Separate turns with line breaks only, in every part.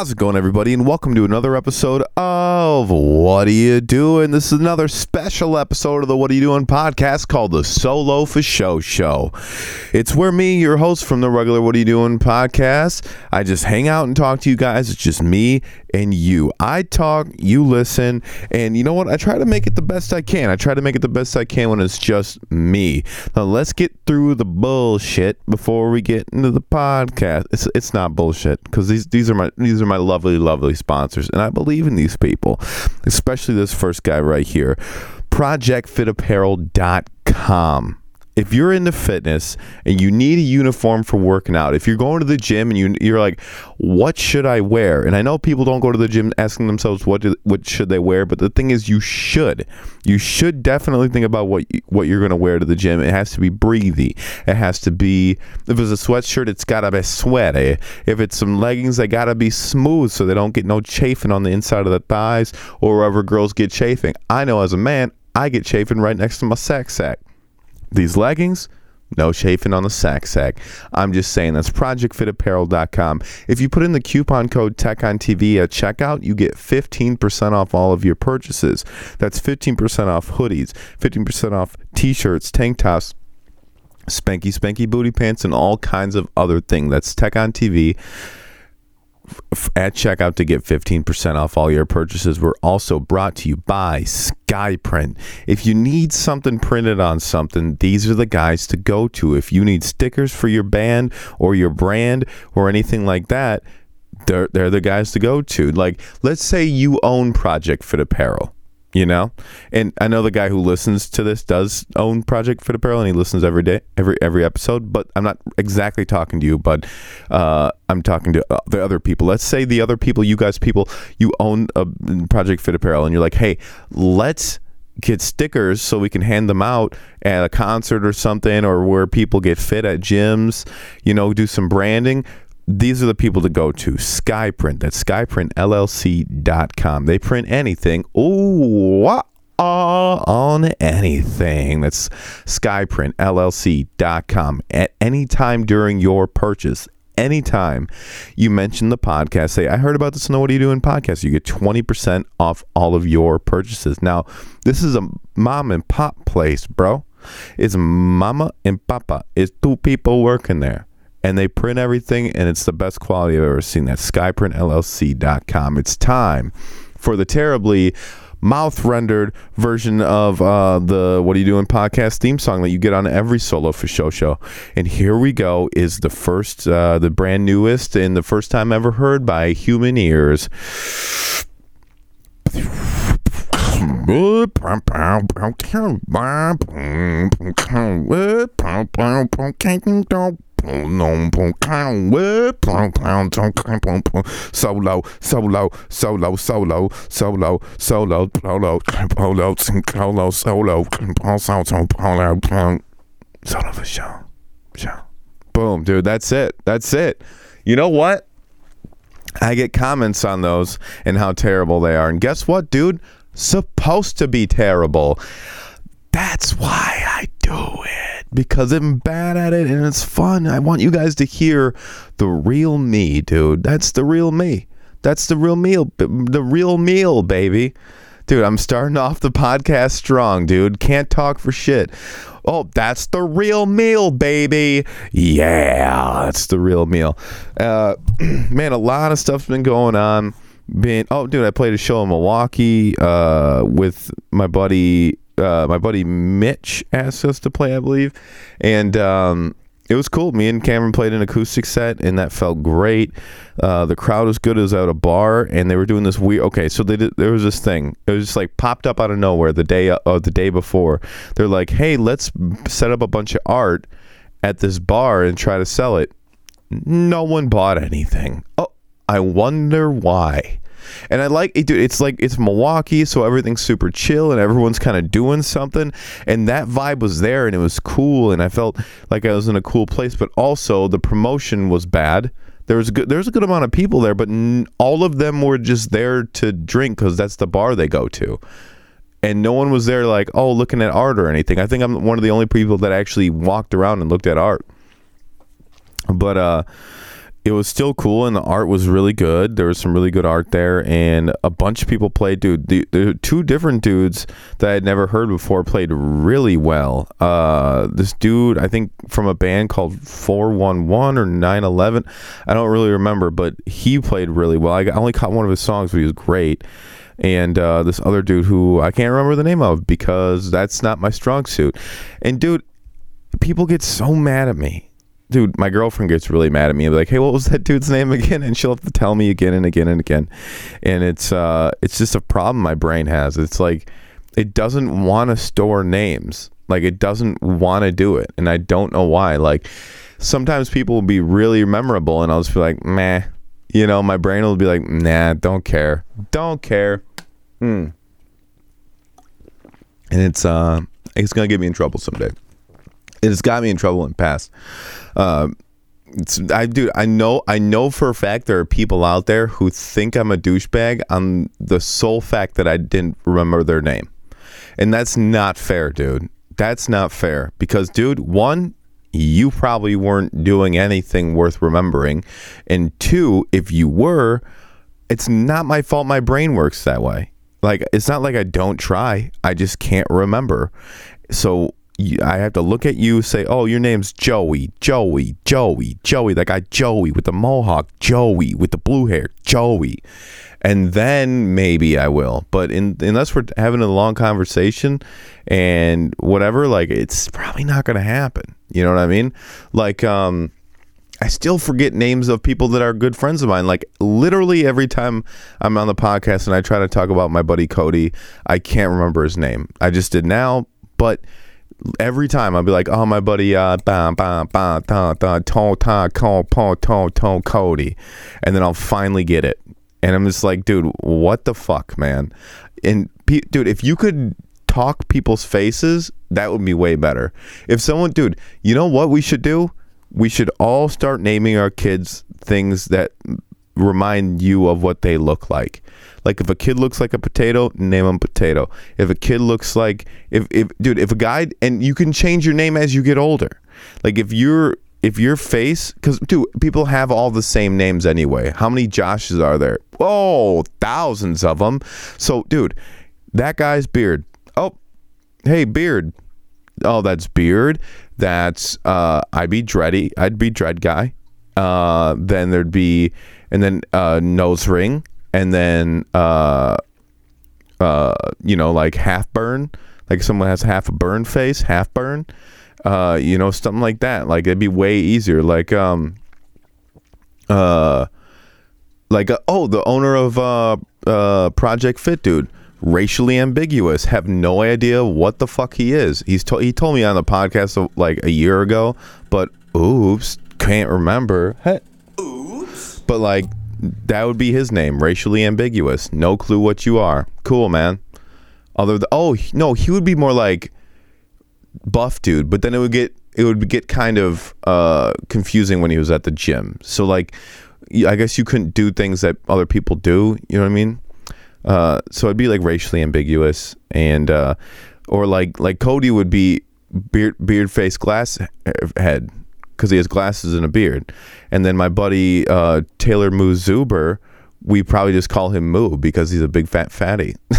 How's it going, everybody? And welcome to another episode of What Are You Doing? This is another special episode of the What Are You Doing podcast called the Solo for Show Show. It's where me, your host from the regular What Are You Doing podcast, I just hang out and talk to you guys. It's just me and you. I talk, you listen, and you know what? I try to make it the best I can. I try to make it the best I can when it's just me. Now, let's get through the bullshit before we get into the podcast. It's it's not bullshit because these these are my these are my lovely lovely sponsors, and I believe in these people, especially this first guy right here, ProjectFitApparel.com if you're into fitness and you need a uniform for working out, if you're going to the gym and you, you're like, what should I wear? And I know people don't go to the gym asking themselves what do, what should they wear, but the thing is, you should. You should definitely think about what what you're going to wear to the gym. It has to be breathy. It has to be. If it's a sweatshirt, it's got to be sweaty. If it's some leggings, they got to be smooth so they don't get no chafing on the inside of the thighs or wherever girls get chafing. I know as a man, I get chafing right next to my sack sack. These leggings, no chafing on the sack sack. I'm just saying that's projectfitapparel.com. If you put in the coupon code TechOnTV at checkout, you get 15% off all of your purchases. That's 15% off hoodies, 15% off t-shirts, tank tops, spanky spanky booty pants and all kinds of other things. That's Tech on TV at checkout to get 15% off all your purchases. We're also brought to you by Skyprint. If you need something printed on something, these are the guys to go to. If you need stickers for your band or your brand or anything like that, they're, they're the guys to go to. Like, let's say you own Project Fit Apparel you know? And i know the guy who listens to this does own project fit apparel and he listens every day every every episode but i'm not exactly talking to you but uh, i'm talking to uh, the other people. Let's say the other people you guys people you own a project fit apparel and you're like hey let's get stickers so we can hand them out at a concert or something or where people get fit at gyms you know do some branding these are the people to go to. Skyprint. That's skyprintllc.com. They print anything. Ooh, what? Ah, on anything. That's skyprintllc.com. At any time during your purchase, anytime you mention the podcast, say, I heard about this and What Are You Doing podcast, you get 20% off all of your purchases. Now, this is a mom and pop place, bro. It's mama and papa. It's two people working there and they print everything and it's the best quality I've ever seen. That's skyprintllc.com. It's time for the terribly mouth rendered version of uh, the What Are You Doing podcast theme song that you get on every solo for show show. And here we go is the first, uh, the brand newest and the first time ever heard by human ears. Solo, solo, solo, solo, solo, solo, solo, polo, polo, solo, solo, solo, polo, solo for show, show. Boom, dude, that's it. That's it. You know what? I get comments on those and how terrible they are. And guess what, dude? Supposed to be terrible. That's why I do it because I'm bad at it and it's fun. I want you guys to hear the real me, dude. That's the real me. That's the real meal. The real meal, baby. Dude, I'm starting off the podcast strong, dude. Can't talk for shit. Oh, that's the real meal, baby. Yeah, that's the real meal. Uh, man, a lot of stuff's been going on. Been oh, dude, I played a show in Milwaukee uh, with my buddy uh, my buddy Mitch asked us to play, I believe, and um, it was cool. Me and Cameron played an acoustic set, and that felt great. Uh, the crowd was good. It was at a bar, and they were doing this weird. Okay, so they did, there was this thing. It was just like popped up out of nowhere the day uh, the day before. They're like, "Hey, let's set up a bunch of art at this bar and try to sell it." No one bought anything. Oh, I wonder why. And I like it, dude. It's like it's Milwaukee, so everything's super chill and everyone's kind of doing something. And that vibe was there, and it was cool. And I felt like I was in a cool place. But also, the promotion was bad. There was good, there was a good amount of people there, but n- all of them were just there to drink because that's the bar they go to. And no one was there like, oh, looking at art or anything. I think I'm one of the only people that actually walked around and looked at art. But uh, it was still cool and the art was really good. There was some really good art there, and a bunch of people played. Dude, the, the two different dudes that I had never heard before played really well. Uh, this dude, I think from a band called 411 or 911, I don't really remember, but he played really well. I only caught one of his songs, but he was great. And uh, this other dude who I can't remember the name of because that's not my strong suit. And dude, people get so mad at me dude, my girlfriend gets really mad at me. Like, hey, what was that dude's name again? And she'll have to tell me again and again and again. And it's uh, it's just a problem my brain has. It's like it doesn't want to store names. Like it doesn't want to do it, and I don't know why. Like sometimes people will be really memorable, and I'll just be like, meh. You know, my brain will be like, nah, don't care, don't care. Hmm. And it's uh, it's gonna get me in trouble someday. It's got me in trouble in the past. Uh, I do. I know. I know for a fact there are people out there who think I'm a douchebag on the sole fact that I didn't remember their name, and that's not fair, dude. That's not fair because, dude, one, you probably weren't doing anything worth remembering, and two, if you were, it's not my fault. My brain works that way. Like it's not like I don't try. I just can't remember. So I have to look at you, say, "Oh, your name's Joey, Joey, Joey, Joey." That guy Joey with the mohawk, Joey with the blue hair, Joey, and then maybe I will. But in, unless we're having a long conversation and whatever, like it's probably not going to happen. You know what I mean? Like, um, I still forget names of people that are good friends of mine. Like literally every time I'm on the podcast and I try to talk about my buddy Cody, I can't remember his name. I just did now, but every time I'll be like, oh my buddy, uh, bah, bah, bah, ta, ta, ta, ta, ta ta ta to, Cody, and then I'll finally get it, and I'm just like, dude, what the fuck, man, and pe- dude, if you could talk people's faces, that would be way better. If someone, dude, you know what we should do? We should all start naming our kids things that remind you of what they look like. Like if a kid looks like a potato, name him potato. If a kid looks like if if dude, if a guy and you can change your name as you get older. Like if you're if your face because dude people have all the same names anyway. How many joshes are there? Oh thousands of them so dude that guy's beard. Oh hey beard. Oh that's beard. That's uh i'd be dready i'd be dread guy. Uh then there'd be and then uh nose ring and then uh, uh, you know, like half burn, like someone has half a burn face, half burn, uh, you know, something like that. Like it'd be way easier. Like um, uh, like uh, oh, the owner of uh, uh, Project Fit, dude. Racially ambiguous. Have no idea what the fuck he is. He's to- he told me on the podcast like a year ago, but oops, can't remember. Hey. Oops. But like that would be his name, racially ambiguous. No clue what you are. Cool, man. Although, oh no, he would be more like buff dude, but then it would get it would get kind of uh, confusing when he was at the gym. So like, I guess you couldn't do things that other people do. You know what I mean? Uh, so it'd be like racially ambiguous, and uh, or like like Cody would be beard beard face glass head because he has glasses and a beard. And then my buddy uh, Taylor Moo Zuber, we probably just call him Moo because he's a big fat fatty.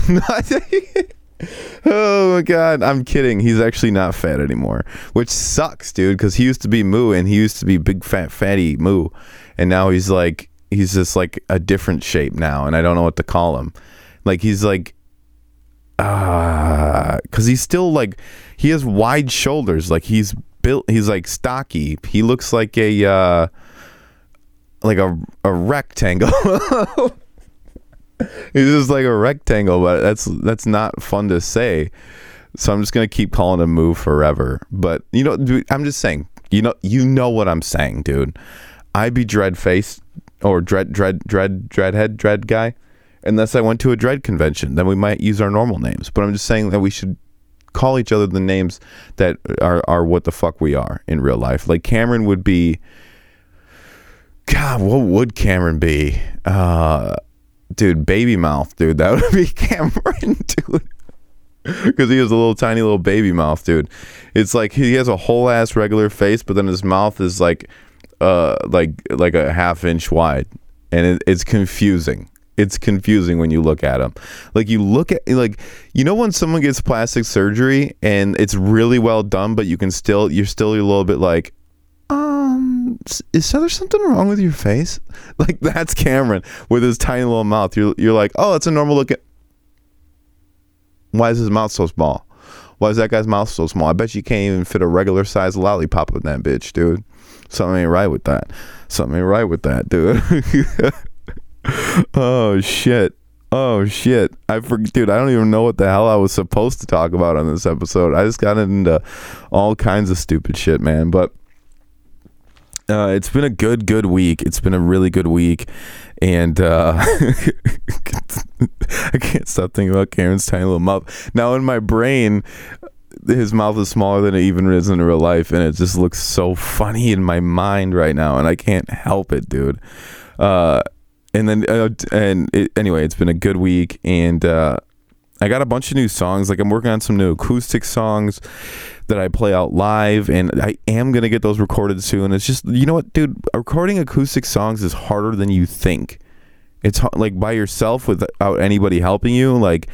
oh my god, I'm kidding. He's actually not fat anymore, which sucks, dude. Because he used to be Moo and he used to be big fat fatty Moo, and now he's like he's just like a different shape now, and I don't know what to call him. Like he's like uh because he's still like he has wide shoulders like he's built. He's like stocky. He looks like a uh, like a a rectangle. he's just like a rectangle, but that's that's not fun to say. So I'm just gonna keep calling him Moo forever. But you know, dude, I'm just saying. You know, you know what I'm saying, dude. I'd be dread face or dread dread dread dreadhead dread guy. Unless I went to a dread convention, then we might use our normal names. But I'm just saying that we should call each other the names that are, are what the fuck we are in real life. Like Cameron would be. God, what would Cameron be? Uh, dude, baby mouth, dude. That would be Cameron, dude. Because he has a little tiny little baby mouth, dude. It's like he has a whole ass regular face, but then his mouth is like uh like like a half inch wide, and it, it's confusing. It's confusing when you look at them. Like you look at like you know when someone gets plastic surgery and it's really well done, but you can still you're still a little bit like, um, is there something wrong with your face? Like that's Cameron with his tiny little mouth. You're you're like, oh, it's a normal looking. Why is his mouth so small? Why is that guy's mouth so small? I bet you can't even fit a regular sized lollipop in that bitch, dude. Something ain't right with that. Something ain't right with that, dude. oh shit. Oh shit. I forget dude, I don't even know what the hell I was supposed to talk about on this episode. I just got into all kinds of stupid shit, man. But uh, it's been a good, good week. It's been a really good week, and uh, I can't stop thinking about Cameron's tiny little mouth. Now in my brain, his mouth is smaller than it even is in real life, and it just looks so funny in my mind right now, and I can't help it, dude. Uh, and then, uh, and it, anyway, it's been a good week, and uh, I got a bunch of new songs. Like I'm working on some new acoustic songs that I play out live, and I am gonna get those recorded soon. It's just, you know what, dude, recording acoustic songs is harder than you think. It's like by yourself without anybody helping you, like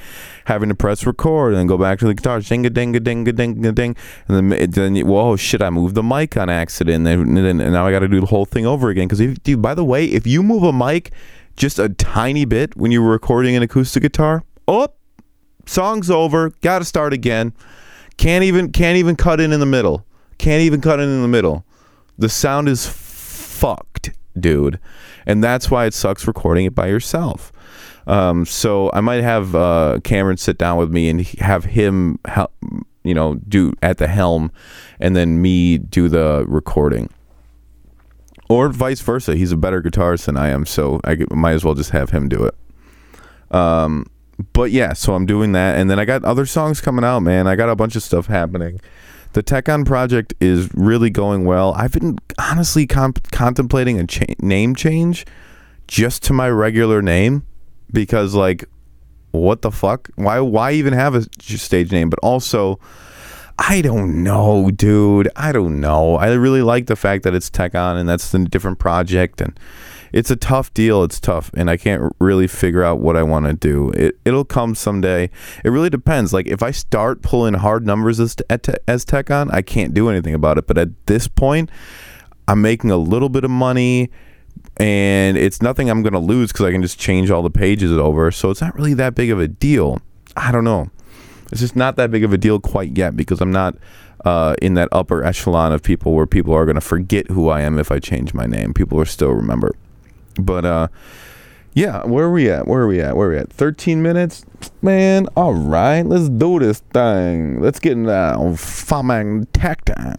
having to press record and then go back to the guitar, ding a ding a ding a ding a ding, and then then you, whoa shit, I moved the mic on accident, and, then and now I got to do the whole thing over again. Because dude, by the way, if you move a mic just a tiny bit when you were recording an acoustic guitar, oh, song's over, got to start again. Can't even can't even cut in in the middle. Can't even cut in in the middle. The sound is fucked, dude and that's why it sucks recording it by yourself. Um, so I might have uh, Cameron sit down with me and have him, help, you know, do at the helm, and then me do the recording, or vice versa. He's a better guitarist than I am, so I might as well just have him do it. Um, but yeah, so I'm doing that, and then I got other songs coming out, man. I got a bunch of stuff happening the TechOn project is really going well. I've been honestly comp- contemplating a cha- name change just to my regular name because like what the fuck? Why why even have a stage name? But also I don't know, dude. I don't know. I really like the fact that it's TechOn and that's a different project and it's a tough deal. It's tough, and I can't really figure out what I want to do. It it'll come someday. It really depends. Like if I start pulling hard numbers as as TechOn, I can't do anything about it. But at this point, I'm making a little bit of money, and it's nothing I'm going to lose because I can just change all the pages over. So it's not really that big of a deal. I don't know. It's just not that big of a deal quite yet because I'm not uh, in that upper echelon of people where people are going to forget who I am if I change my name. People will still remember. But uh, yeah, where are we at? Where are we at? Where are we at? 13 minutes? Man, all right, let's do this thing. Let's get down. Farming tech down.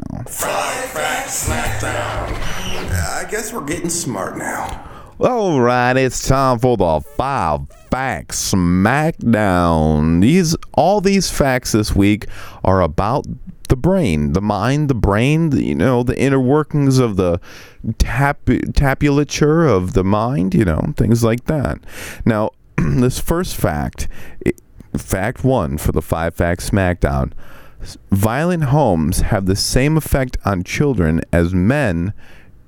I guess we're getting smart now.
All right, it's time for the five facts smackdown. These all these facts this week are about the brain, the mind, the brain, the, you know, the inner workings of the tap, tabulature of the mind, you know, things like that. Now, this first fact, fact one for the five facts smackdown violent homes have the same effect on children as men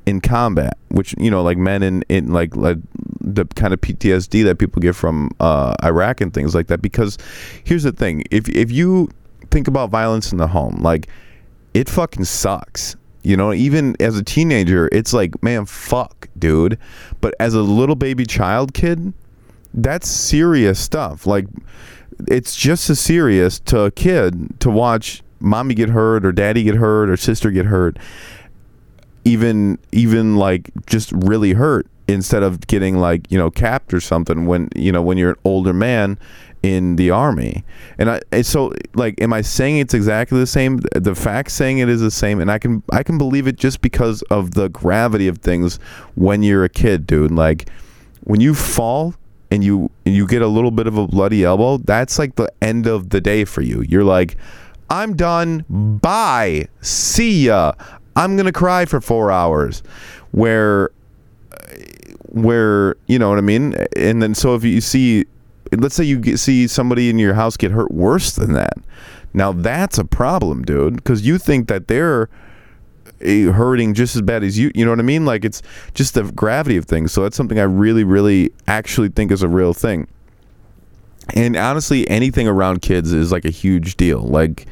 in combat which you know like men in, in like, like the kind of ptsd that people get from uh, iraq and things like that because here's the thing if, if you think about violence in the home. Like, it fucking sucks. You know, even as a teenager, it's like, man, fuck, dude. But as a little baby child kid, that's serious stuff. Like, it's just as serious to a kid to watch mommy get hurt or daddy get hurt or sister get hurt even even like just really hurt instead of getting like you know capped or something when you know when you're an older man in the army. And i so like am i saying it's exactly the same? The fact saying it is the same and i can i can believe it just because of the gravity of things when you're a kid dude. Like when you fall and you and you get a little bit of a bloody elbow that's like the end of the day for you. You're like i'm done. Bye. See ya. I'm gonna cry for four hours. Where where you know what i mean? And then so if you see let's say you get, see somebody in your house get hurt worse than that. Now that's a problem, dude, because you think that they're eh, hurting just as bad as you. You know what I mean? Like it's just the gravity of things. So that's something I really, really actually think is a real thing. And honestly, anything around kids is like a huge deal. Like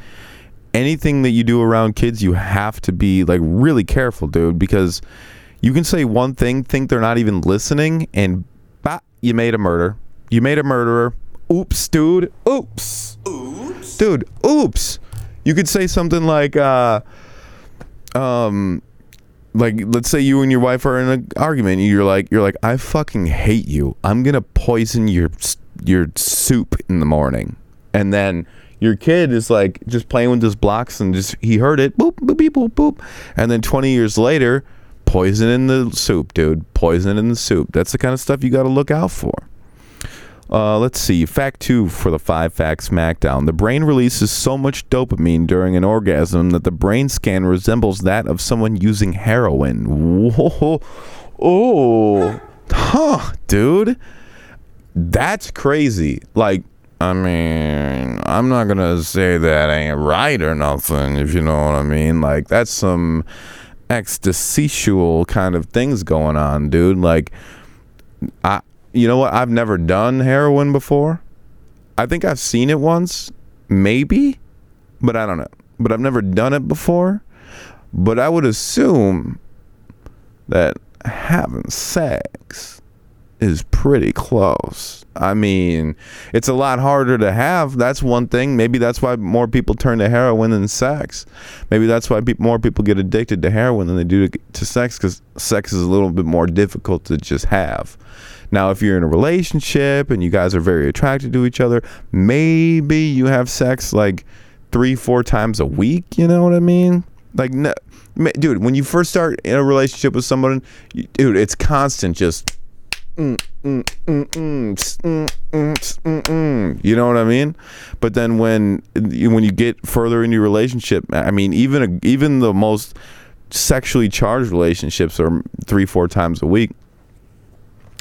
anything that you do around kids, you have to be like really careful, dude, because you can say one thing, think they're not even listening, and bah, you made a murder. You made a murderer. Oops, dude. Oops.
Oops.
Dude, oops. You could say something like, uh, um, like let's say you and your wife are in an argument and you're like you're like I fucking hate you. I'm going to poison your your soup in the morning. And then your kid is like just playing with his blocks and just he heard it boop boop beep, boop boop and then 20 years later poison in the soup, dude. Poison in the soup. That's the kind of stuff you got to look out for. Uh, let's see. Fact two for the five facts SmackDown. The brain releases so much dopamine during an orgasm that the brain scan resembles that of someone using heroin. Whoa. Oh. Huh, dude. That's crazy. Like, I mean, I'm not gonna say that ain't right or nothing, if you know what I mean. Like, that's some ecstasial kind of things going on, dude. Like, I, you know what? I've never done heroin before. I think I've seen it once, maybe, but I don't know. But I've never done it before. But I would assume that having sex is pretty close. I mean, it's a lot harder to have. That's one thing. Maybe that's why more people turn to heroin than sex. Maybe that's why peop more people get addicted to heroin than they do to, to sex because sex is a little bit more difficult to just have. Now, if you're in a relationship and you guys are very attracted to each other, maybe you have sex like three, four times a week. You know what I mean? Like, no, dude, when you first start in a relationship with someone, you, dude, it's constant just. Mm, mm, mm, mm, mm, mm. You know what I mean? But then when when you get further in your relationship, I mean, even a, even the most sexually charged relationships are three, four times a week.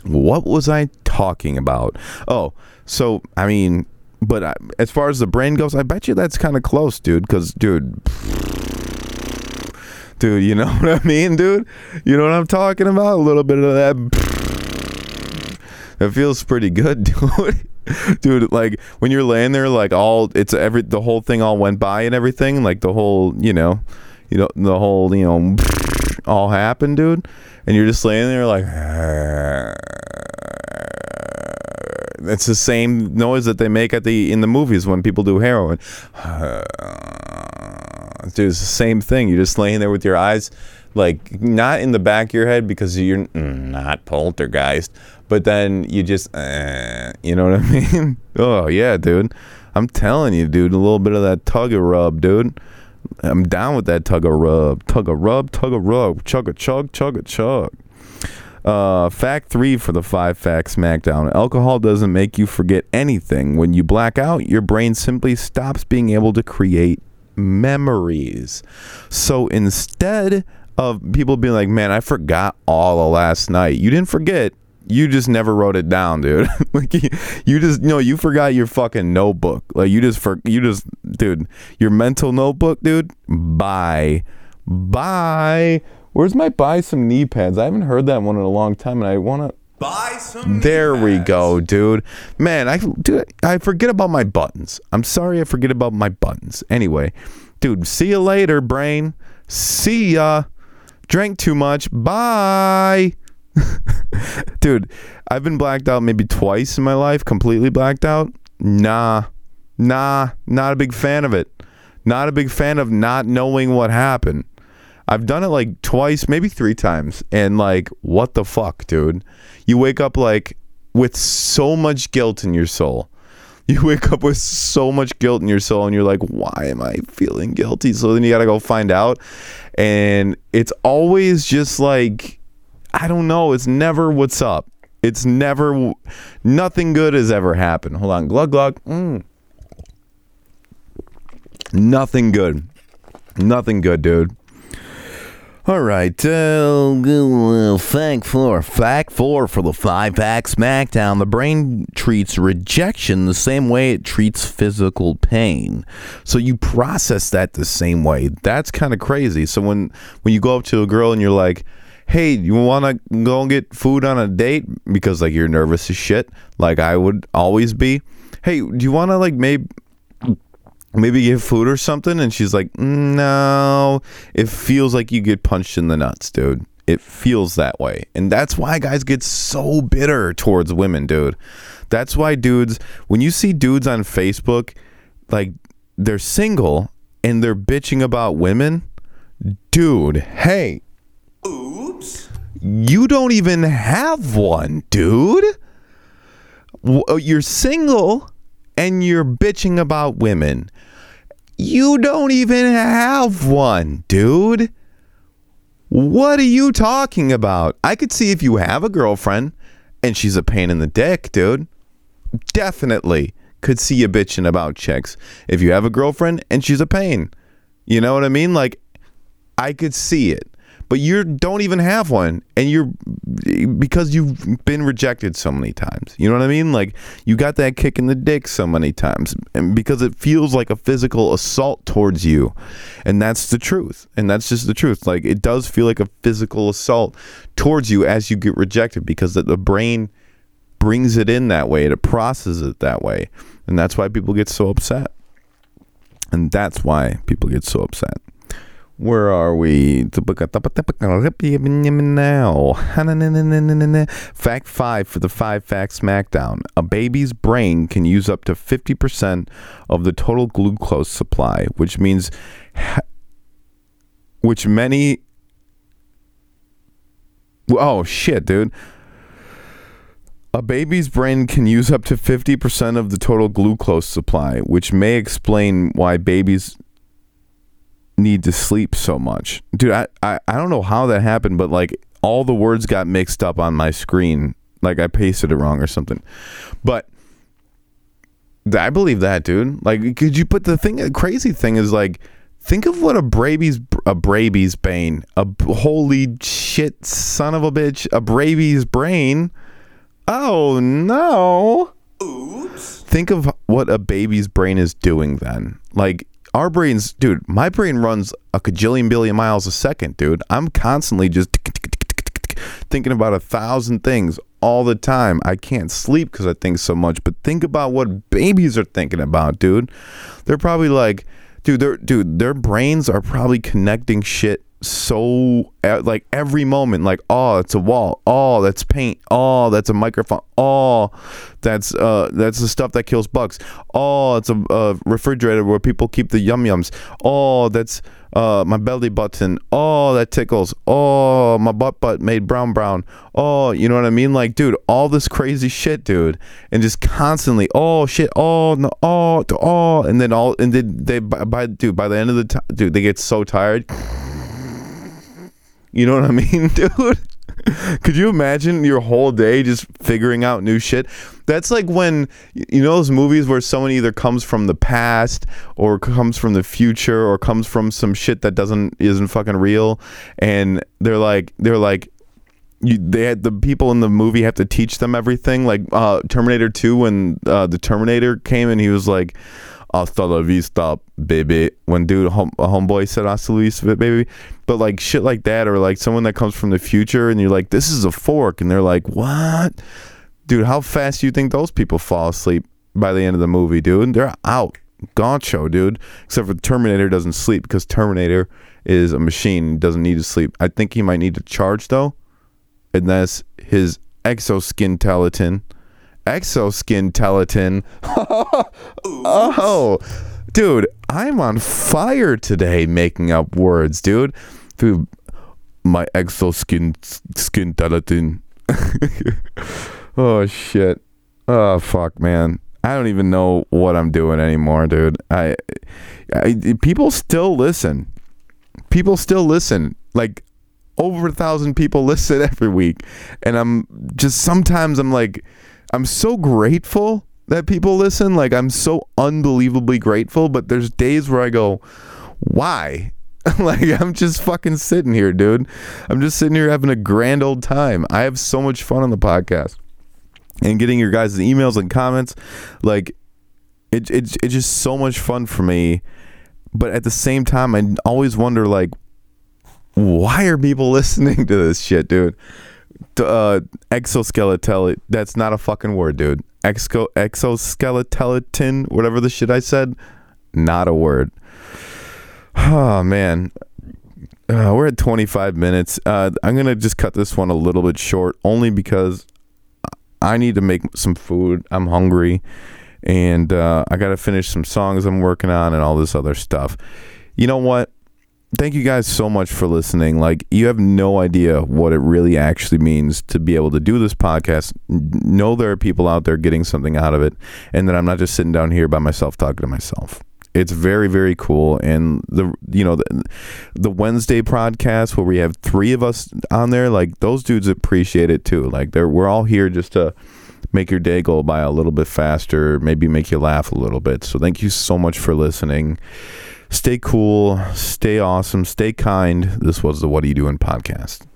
What was I talking about? Oh, so I mean, but I, as far as the brain goes, I bet you that's kind of close, dude. Because, dude, dude, you know what I mean, dude? You know what I'm talking about? A little bit of that. It feels pretty good, dude. Dude, like when you're laying there, like all it's every the whole thing all went by and everything, like the whole, you know, you know, the whole, you know, all happened, dude. And you're just laying there, like, it's the same noise that they make at the in the movies when people do heroin. Dude, it's the same thing. You're just laying there with your eyes, like not in the back of your head because you're not poltergeist, but then you just, uh, you know what I mean? oh yeah, dude. I'm telling you, dude. A little bit of that tug of rub, dude. I'm down with that tug of rub, tug of rub, tug of rub, chug a chug, chug a chug. Uh, fact three for the five facts SmackDown: Alcohol doesn't make you forget anything. When you black out, your brain simply stops being able to create memories. So instead of people being like, "Man, I forgot all of last night," you didn't forget. You just never wrote it down, dude. like you, you just no, you forgot your fucking notebook. Like you just for you just, dude, your mental notebook, dude. Bye, bye. Where's my buy some knee pads? I haven't heard that one in a long time, and I want to.
Buy some.
There we go, dude. Man, I dude, I forget about my buttons. I'm sorry, I forget about my buttons. Anyway, dude, see you later, brain. See ya. Drank too much. Bye. dude, I've been blacked out maybe twice in my life, completely blacked out. Nah, nah, not a big fan of it. Not a big fan of not knowing what happened. I've done it like twice, maybe three times, and like, what the fuck, dude? You wake up like with so much guilt in your soul. You wake up with so much guilt in your soul, and you're like, why am I feeling guilty? So then you gotta go find out, and it's always just like, I don't know. It's never what's up. It's never, nothing good has ever happened. Hold on, glug glug. Mm. Nothing good. Nothing good, dude. All right, uh, fact four. Fact four for the five fact SmackDown. The brain treats rejection the same way it treats physical pain. So you process that the same way. That's kind of crazy. So when when you go up to a girl and you're like, "Hey, you want to go and get food on a date?" Because like you're nervous as shit, like I would always be. Hey, do you want to like maybe maybe get food or something? And she's like no. It feels like you get punched in the nuts dude. It feels that way. And that's why guys get so bitter towards women dude. That's why dudes when you see dudes on facebook like they're single and they're bitching about women dude hey You don't even have one dude uh, you're single and you're bitching about women. You don't even have one, dude. What are you talking about? I could see if you have a girlfriend and she's a pain in the dick, dude. Definitely could see you bitching about chicks. If you have a girlfriend and she's a pain. You know what I mean? Like I could see it. But you don't even have one and you're because you've been rejected so many times. You know what I mean? Like you got that kick in the dick so many times and because it feels like a physical assault towards you. And that's the truth. And that's just the truth. Like it does feel like a physical assault towards you as you get rejected because the, the brain brings it in that way. It processes it that way. And that's why people get so upset. And that's why people get so upset. Where are we? Now. Fact five for the five fact smackdown. A baby's brain can use up to 50% of the total glucose supply, which means, which many, oh shit, dude. A baby's brain can use up to 50% of the total glucose supply, which may explain why babies need to sleep so much. Dude, I, I, I don't know how that happened, but like all the words got mixed up on my screen. Like I pasted it wrong or something. But I believe that, dude. Like, could you put the thing? The crazy thing is like, think of what a Braby's a Braby's bane, a holy shit son of a bitch, a Braby's brain. Oh no!
Oops.
Think of what a baby's brain is doing then. Like our brains, dude, my brain runs a cajillion billion miles a second, dude. I'm constantly just thinking about a thousand things all the time. I can't sleep because I think so much. But think about what babies are thinking about, dude. They're probably like, dude, dude, their brains are probably connecting shit so like every moment like oh it's a wall. Oh that's paint. Oh that's a microphone. Oh that's uh that's the stuff that kills bugs. Oh it's a, a refrigerator where people keep the yum yums. Oh that's uh my belly button. Oh that tickles. Oh my butt butt made brown brown. Oh you know what i mean? Like dude all this crazy shit dude. And just constantly oh shit. Oh no oh oh and then all and then they by, by dude by the end of the time dude they get so tired you know what I mean, dude? Could you imagine your whole day just figuring out new shit? That's like when you know those movies where someone either comes from the past or comes from the future or comes from some shit that doesn't isn't fucking real and they're like they're like you, they had the people in the movie have to teach them everything like uh, Terminator 2 when uh, the Terminator came and he was like hasta la vista, baby. When dude, home, a homeboy said hasta la vista, baby. But like shit like that, or like someone that comes from the future and you're like, this is a fork. And they're like, what? Dude, how fast do you think those people fall asleep by the end of the movie, dude? They're out. Show, dude. Except for Terminator doesn't sleep because Terminator is a machine, doesn't need to sleep. I think he might need to charge though. And that's his exoskeleton exoskin teletin. oh, dude, I'm on fire today making up words, dude. Dude, my exoskin skin teletin. oh shit. Oh fuck, man. I don't even know what I'm doing anymore, dude. I, I people still listen. People still listen. Like over a thousand people listen every week, and I'm just sometimes I'm like I'm so grateful that people listen. Like I'm so unbelievably grateful, but there's days where I go, why? like I'm just fucking sitting here, dude. I'm just sitting here having a grand old time. I have so much fun on the podcast. And getting your guys' emails and comments, like it, it it's just so much fun for me. But at the same time, I always wonder like why are people listening to this shit, dude? Uh, exoskeletal. That's not a fucking word, dude. Exo exoskeleton, whatever the shit I said, not a word. Oh man, uh, we're at 25 minutes. Uh, I'm gonna just cut this one a little bit short, only because I need to make some food. I'm hungry, and uh, I got to finish some songs I'm working on and all this other stuff. You know what? Thank you guys so much for listening. Like, you have no idea what it really actually means to be able to do this podcast. Know there are people out there getting something out of it, and that I'm not just sitting down here by myself talking to myself it's very very cool and the you know the, the wednesday podcast where we have three of us on there like those dudes appreciate it too like they're we're all here just to make your day go by a little bit faster maybe make you laugh a little bit so thank you so much for listening stay cool. Stay awesome. Stay kind. This was the what are you doing podcast